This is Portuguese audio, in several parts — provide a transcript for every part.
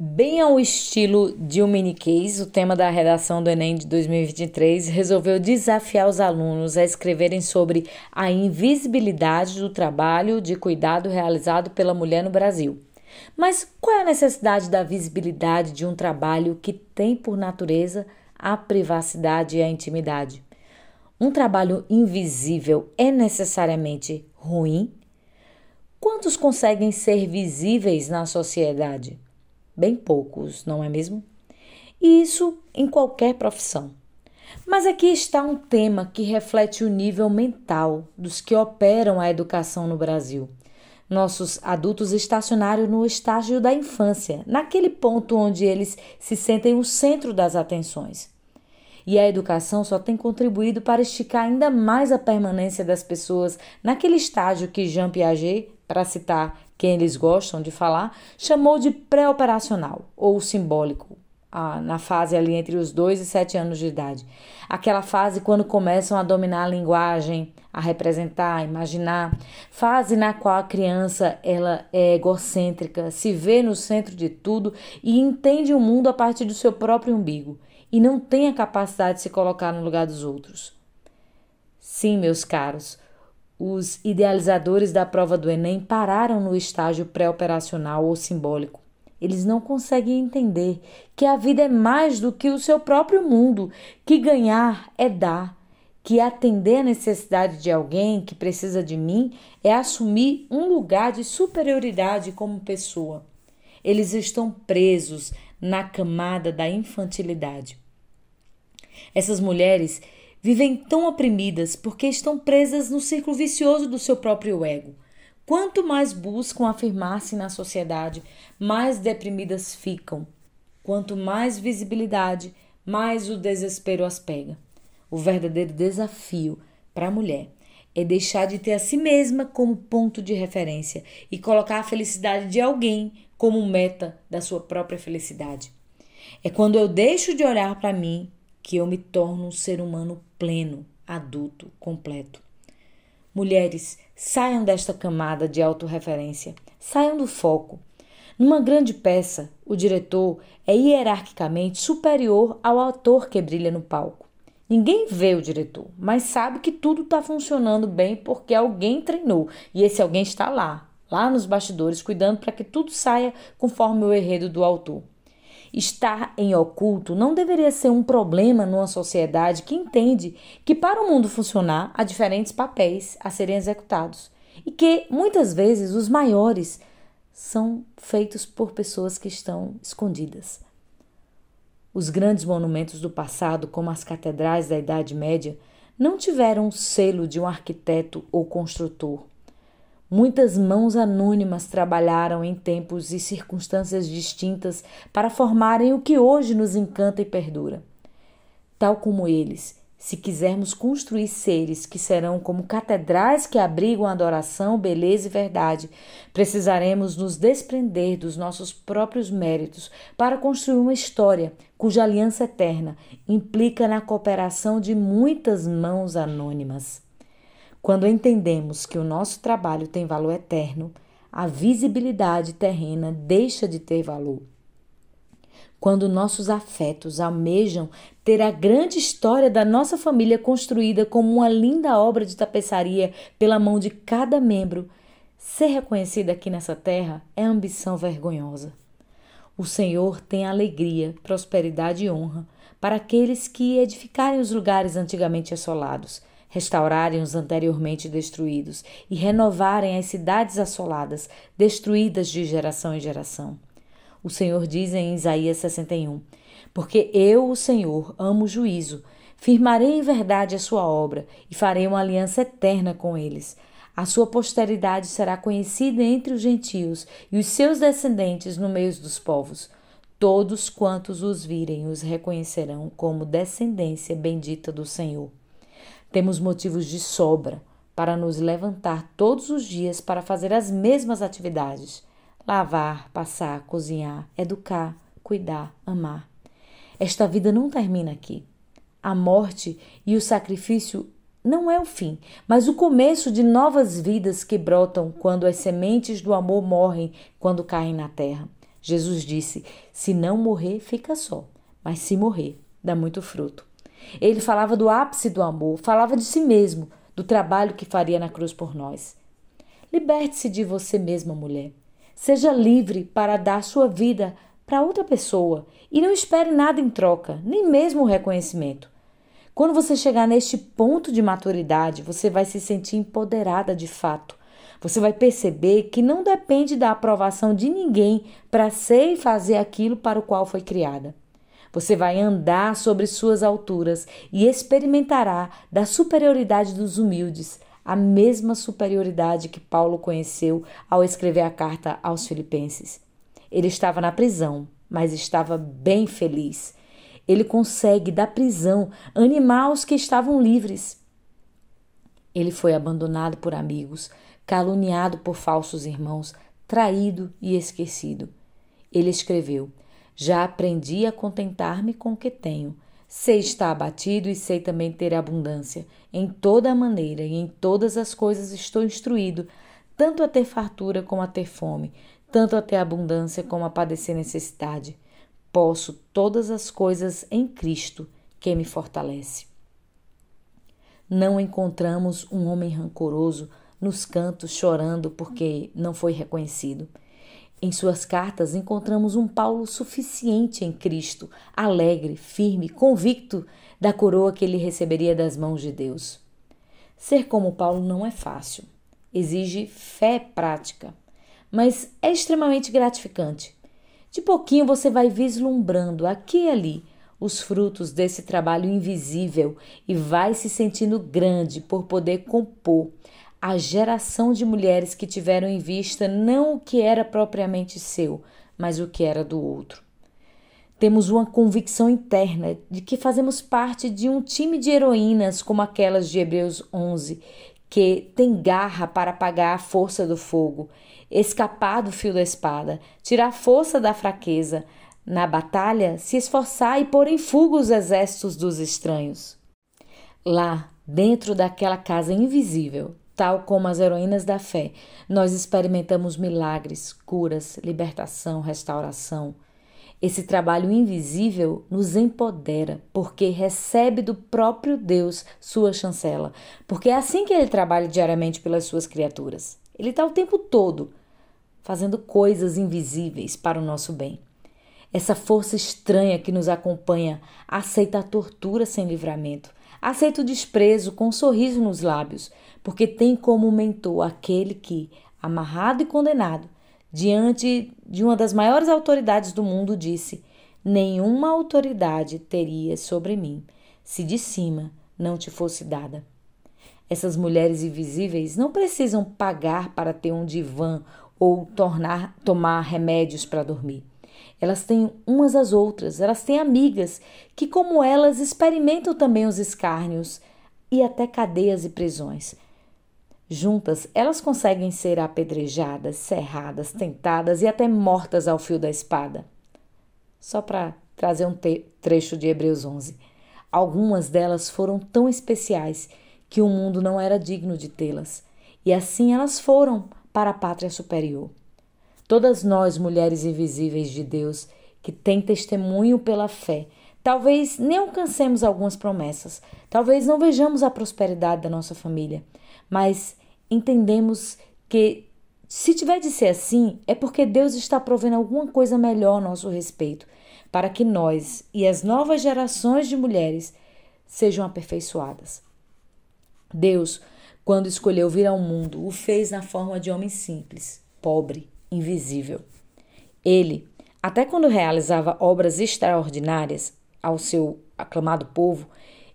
Bem ao estilo de um mini case, o tema da redação do Enem de 2023 resolveu desafiar os alunos a escreverem sobre a invisibilidade do trabalho de cuidado realizado pela mulher no Brasil. Mas qual é a necessidade da visibilidade de um trabalho que tem por natureza a privacidade e a intimidade? Um trabalho invisível é necessariamente ruim? Quantos conseguem ser visíveis na sociedade? Bem poucos, não é mesmo? E isso em qualquer profissão. Mas aqui está um tema que reflete o nível mental dos que operam a educação no Brasil. Nossos adultos estacionários no estágio da infância, naquele ponto onde eles se sentem o centro das atenções. E a educação só tem contribuído para esticar ainda mais a permanência das pessoas naquele estágio que Jean Piaget, para citar quem eles gostam de falar, chamou de pré-operacional ou simbólico, ah, na fase ali entre os 2 e 7 anos de idade. Aquela fase quando começam a dominar a linguagem, a representar, a imaginar, fase na qual a criança ela é egocêntrica, se vê no centro de tudo e entende o mundo a partir do seu próprio umbigo e não tem a capacidade de se colocar no lugar dos outros. Sim, meus caros, os idealizadores da prova do Enem pararam no estágio pré-operacional ou simbólico. Eles não conseguem entender que a vida é mais do que o seu próprio mundo, que ganhar é dar, que atender a necessidade de alguém que precisa de mim é assumir um lugar de superioridade como pessoa. Eles estão presos na camada da infantilidade. Essas mulheres vivem tão oprimidas porque estão presas no círculo vicioso do seu próprio ego. Quanto mais buscam afirmar-se na sociedade, mais deprimidas ficam. Quanto mais visibilidade, mais o desespero as pega. O verdadeiro desafio para a mulher é deixar de ter a si mesma como ponto de referência e colocar a felicidade de alguém como meta da sua própria felicidade. É quando eu deixo de olhar para mim que eu me torno um ser humano pleno, adulto, completo. Mulheres, saiam desta camada de autorreferência, saiam do foco. Numa grande peça, o diretor é hierarquicamente superior ao ator que brilha no palco. Ninguém vê o diretor, mas sabe que tudo está funcionando bem porque alguém treinou e esse alguém está lá, lá nos bastidores, cuidando para que tudo saia conforme o enredo do autor. Estar em oculto não deveria ser um problema numa sociedade que entende que para o mundo funcionar há diferentes papéis a serem executados e que muitas vezes os maiores são feitos por pessoas que estão escondidas. Os grandes monumentos do passado, como as catedrais da Idade Média, não tiveram o selo de um arquiteto ou construtor. Muitas mãos anônimas trabalharam em tempos e circunstâncias distintas para formarem o que hoje nos encanta e perdura. Tal como eles, se quisermos construir seres que serão como catedrais que abrigam adoração, beleza e verdade, precisaremos nos desprender dos nossos próprios méritos para construir uma história cuja aliança eterna implica na cooperação de muitas mãos anônimas. Quando entendemos que o nosso trabalho tem valor eterno, a visibilidade terrena deixa de ter valor. Quando nossos afetos almejam ter a grande história da nossa família construída como uma linda obra de tapeçaria pela mão de cada membro, ser reconhecida aqui nessa terra é ambição vergonhosa. O Senhor tem alegria, prosperidade e honra para aqueles que edificarem os lugares antigamente assolados, restaurarem os anteriormente destruídos e renovarem as cidades assoladas, destruídas de geração em geração. O Senhor diz em Isaías 61: Porque eu, o Senhor, amo o juízo, firmarei em verdade a sua obra e farei uma aliança eterna com eles. A sua posteridade será conhecida entre os gentios e os seus descendentes no meio dos povos. Todos quantos os virem os reconhecerão como descendência bendita do Senhor. Temos motivos de sobra para nos levantar todos os dias para fazer as mesmas atividades: lavar, passar, cozinhar, educar, cuidar, amar. Esta vida não termina aqui. A morte e o sacrifício não é o fim, mas o começo de novas vidas que brotam quando as sementes do amor morrem quando caem na terra. Jesus disse: Se não morrer, fica só, mas se morrer, dá muito fruto. Ele falava do ápice do amor, falava de si mesmo, do trabalho que faria na cruz por nós. Liberte-se de você mesma, mulher. Seja livre para dar sua vida para outra pessoa e não espere nada em troca, nem mesmo o reconhecimento. Quando você chegar neste ponto de maturidade, você vai se sentir empoderada de fato. Você vai perceber que não depende da aprovação de ninguém para ser e fazer aquilo para o qual foi criada. Você vai andar sobre suas alturas e experimentará da superioridade dos humildes, a mesma superioridade que Paulo conheceu ao escrever a carta aos Filipenses. Ele estava na prisão, mas estava bem feliz. Ele consegue, da prisão, animar os que estavam livres. Ele foi abandonado por amigos, caluniado por falsos irmãos, traído e esquecido. Ele escreveu: Já aprendi a contentar-me com o que tenho. Sei estar abatido e sei também ter abundância. Em toda maneira e em todas as coisas estou instruído, tanto a ter fartura como a ter fome, tanto a ter abundância como a padecer necessidade. Posso todas as coisas em Cristo, que me fortalece. Não encontramos um homem rancoroso nos cantos chorando porque não foi reconhecido. Em suas cartas encontramos um Paulo suficiente em Cristo, alegre, firme, convicto da coroa que ele receberia das mãos de Deus. Ser como Paulo não é fácil, exige fé prática, mas é extremamente gratificante. De pouquinho você vai vislumbrando aqui e ali os frutos desse trabalho invisível e vai se sentindo grande por poder compor a geração de mulheres que tiveram em vista não o que era propriamente seu, mas o que era do outro. Temos uma convicção interna de que fazemos parte de um time de heroínas como aquelas de Hebreus 11, que tem garra para apagar a força do fogo, escapar do fio da espada, tirar força da fraqueza, na batalha se esforçar e pôr em fuga os exércitos dos estranhos. Lá, dentro daquela casa invisível, tal como as heroínas da fé, nós experimentamos milagres, curas, libertação, restauração. Esse trabalho invisível nos empodera, porque recebe do próprio Deus sua chancela, porque é assim que ele trabalha diariamente pelas suas criaturas. Ele está o tempo todo fazendo coisas invisíveis para o nosso bem. Essa força estranha que nos acompanha aceita a tortura sem livramento, aceita o desprezo com um sorriso nos lábios, porque tem como mentor aquele que, amarrado e condenado, diante de uma das maiores autoridades do mundo, disse: Nenhuma autoridade teria sobre mim se de cima não te fosse dada. Essas mulheres invisíveis não precisam pagar para ter um divã ou tornar, tomar remédios para dormir. Elas têm umas às outras, elas têm amigas que, como elas, experimentam também os escárnios e até cadeias e prisões. Juntas, elas conseguem ser apedrejadas, serradas, tentadas e até mortas ao fio da espada. Só para trazer um trecho de Hebreus 11. Algumas delas foram tão especiais que o mundo não era digno de tê-las, e assim elas foram para a pátria superior. Todas nós, mulheres invisíveis de Deus, que têm testemunho pela fé, talvez nem alcancemos algumas promessas, talvez não vejamos a prosperidade da nossa família, mas entendemos que se tiver de ser assim, é porque Deus está provendo alguma coisa melhor a nosso respeito, para que nós e as novas gerações de mulheres sejam aperfeiçoadas. Deus, quando escolheu vir ao mundo, o fez na forma de homem simples, pobre, invisível. Ele, até quando realizava obras extraordinárias ao seu aclamado povo,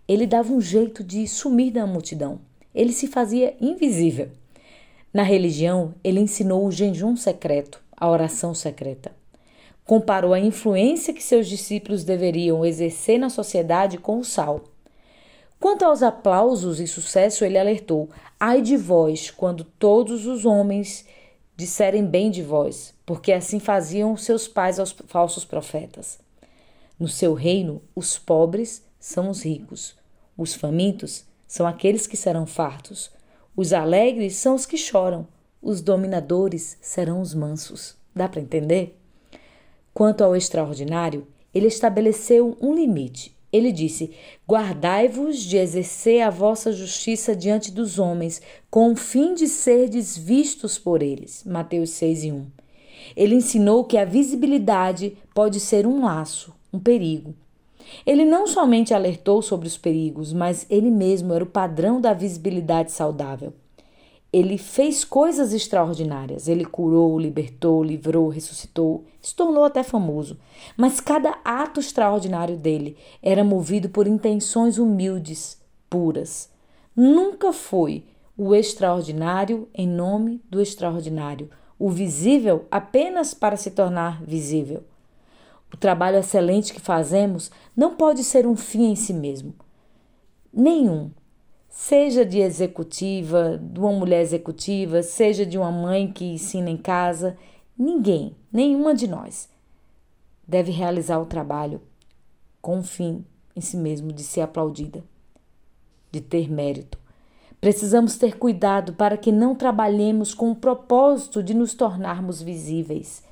ele dava um jeito de sumir da multidão. Ele se fazia invisível. Na religião, ele ensinou o jejum secreto, a oração secreta. Comparou a influência que seus discípulos deveriam exercer na sociedade com o sal. Quanto aos aplausos e sucesso, ele alertou: Ai de vós, quando todos os homens disserem bem de vós, porque assim faziam seus pais aos falsos profetas. No seu reino, os pobres são os ricos, os famintos são aqueles que serão fartos, os alegres são os que choram, os dominadores serão os mansos. Dá para entender? Quanto ao extraordinário, ele estabeleceu um limite. Ele disse: Guardai-vos de exercer a vossa justiça diante dos homens, com o fim de serdes vistos por eles. Mateus 6 e 1. Ele ensinou que a visibilidade pode ser um laço, um perigo. Ele não somente alertou sobre os perigos, mas ele mesmo era o padrão da visibilidade saudável. Ele fez coisas extraordinárias. Ele curou, libertou, livrou, ressuscitou, se tornou até famoso. Mas cada ato extraordinário dele era movido por intenções humildes, puras. Nunca foi o extraordinário em nome do extraordinário, o visível apenas para se tornar visível. O trabalho excelente que fazemos não pode ser um fim em si mesmo. Nenhum seja de executiva, de uma mulher executiva, seja de uma mãe que ensina em casa, ninguém, nenhuma de nós deve realizar o trabalho com o fim em si mesmo de ser aplaudida, de ter mérito. Precisamos ter cuidado para que não trabalhemos com o propósito de nos tornarmos visíveis.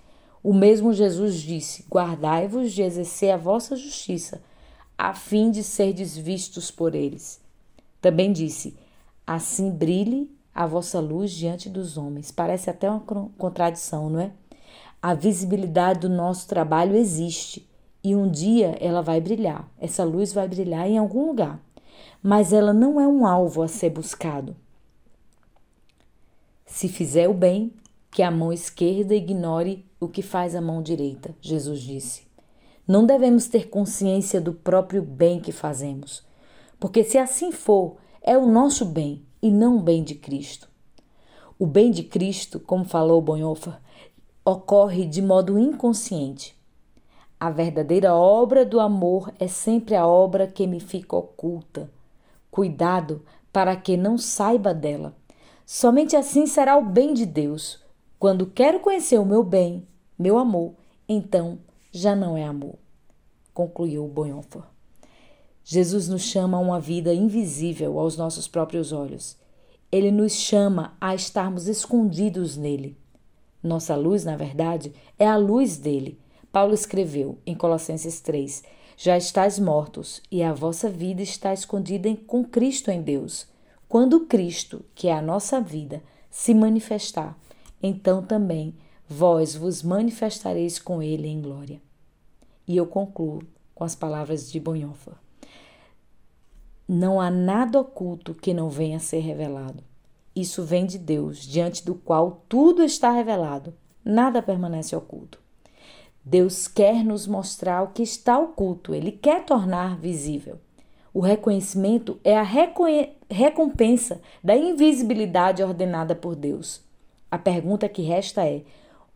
O mesmo Jesus disse: Guardai-vos de exercer a vossa justiça, a fim de serdes vistos por eles. Também disse: Assim brilhe a vossa luz diante dos homens. Parece até uma contradição, não é? A visibilidade do nosso trabalho existe e um dia ela vai brilhar. Essa luz vai brilhar em algum lugar, mas ela não é um alvo a ser buscado. Se fizer o bem, que a mão esquerda ignore o que faz a mão direita, Jesus disse. Não devemos ter consciência do próprio bem que fazemos porque se assim for, é o nosso bem e não o bem de Cristo. O bem de Cristo, como falou Bonhoeffer, ocorre de modo inconsciente. A verdadeira obra do amor é sempre a obra que me fica oculta. Cuidado para que não saiba dela. Somente assim será o bem de Deus. Quando quero conhecer o meu bem, meu amor, então já não é amor. Concluiu Bonhoeffer. Jesus nos chama a uma vida invisível aos nossos próprios olhos. Ele nos chama a estarmos escondidos nele. Nossa luz, na verdade, é a luz dele. Paulo escreveu em Colossenses 3: Já estáis mortos e a vossa vida está escondida com Cristo em Deus. Quando Cristo, que é a nossa vida, se manifestar, então também vós vos manifestareis com ele em glória. E eu concluo com as palavras de Bonhoeffer. Não há nada oculto que não venha a ser revelado. Isso vem de Deus, diante do qual tudo está revelado. Nada permanece oculto. Deus quer nos mostrar o que está oculto, ele quer tornar visível. O reconhecimento é a recompensa da invisibilidade ordenada por Deus. A pergunta que resta é: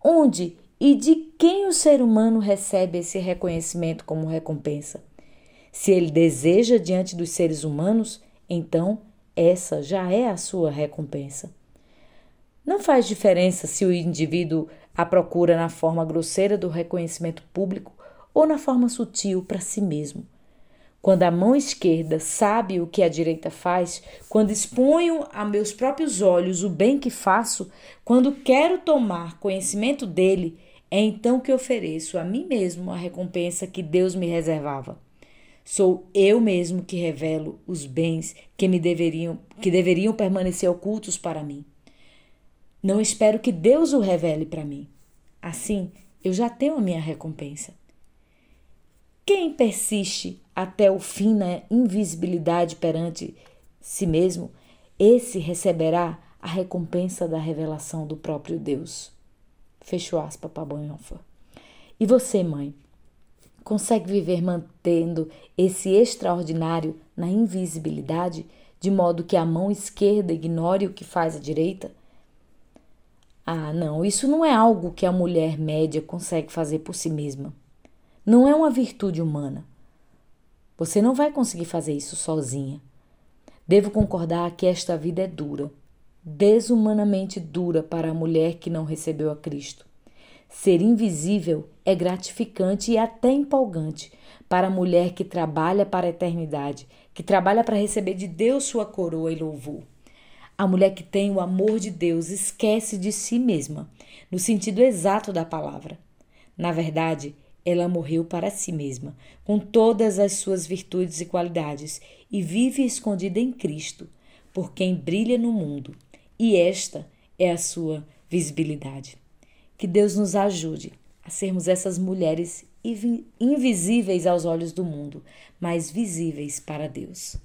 onde e de quem o ser humano recebe esse reconhecimento como recompensa? Se ele deseja diante dos seres humanos, então essa já é a sua recompensa. Não faz diferença se o indivíduo a procura na forma grosseira do reconhecimento público ou na forma sutil para si mesmo. Quando a mão esquerda sabe o que a direita faz, quando exponho a meus próprios olhos o bem que faço, quando quero tomar conhecimento dele, é então que ofereço a mim mesmo a recompensa que Deus me reservava. Sou eu mesmo que revelo os bens que me deveriam que deveriam permanecer ocultos para mim. Não espero que Deus o revele para mim. Assim, eu já tenho a minha recompensa. Quem persiste até o fim na invisibilidade perante si mesmo, esse receberá a recompensa da revelação do próprio Deus. Fechou aspas para. E você, mãe? Consegue viver mantendo esse extraordinário na invisibilidade, de modo que a mão esquerda ignore o que faz a direita? Ah, não, isso não é algo que a mulher média consegue fazer por si mesma. Não é uma virtude humana. Você não vai conseguir fazer isso sozinha. Devo concordar que esta vida é dura, desumanamente dura para a mulher que não recebeu a Cristo. Ser invisível é gratificante e até empolgante para a mulher que trabalha para a eternidade, que trabalha para receber de Deus sua coroa e louvor. A mulher que tem o amor de Deus esquece de si mesma, no sentido exato da palavra. Na verdade, ela morreu para si mesma, com todas as suas virtudes e qualidades, e vive escondida em Cristo, por quem brilha no mundo, e esta é a sua visibilidade. Que Deus nos ajude a sermos essas mulheres invisíveis aos olhos do mundo, mas visíveis para Deus.